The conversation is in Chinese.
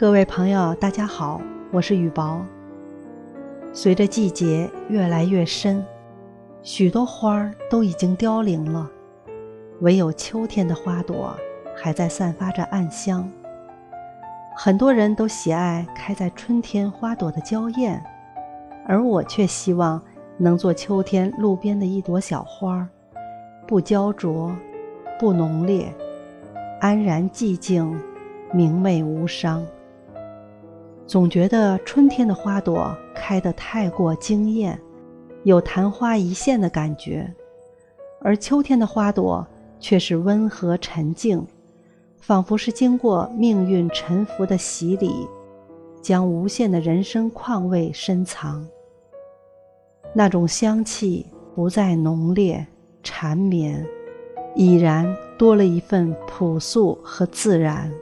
各位朋友，大家好，我是雨薄。随着季节越来越深，许多花儿都已经凋零了，唯有秋天的花朵还在散发着暗香。很多人都喜爱开在春天花朵的娇艳，而我却希望能做秋天路边的一朵小花，不焦灼，不浓烈，安然寂静，明媚无伤。总觉得春天的花朵开得太过惊艳，有昙花一现的感觉，而秋天的花朵却是温和沉静，仿佛是经过命运沉浮的洗礼，将无限的人生况味深藏。那种香气不再浓烈缠绵，已然多了一份朴素和自然。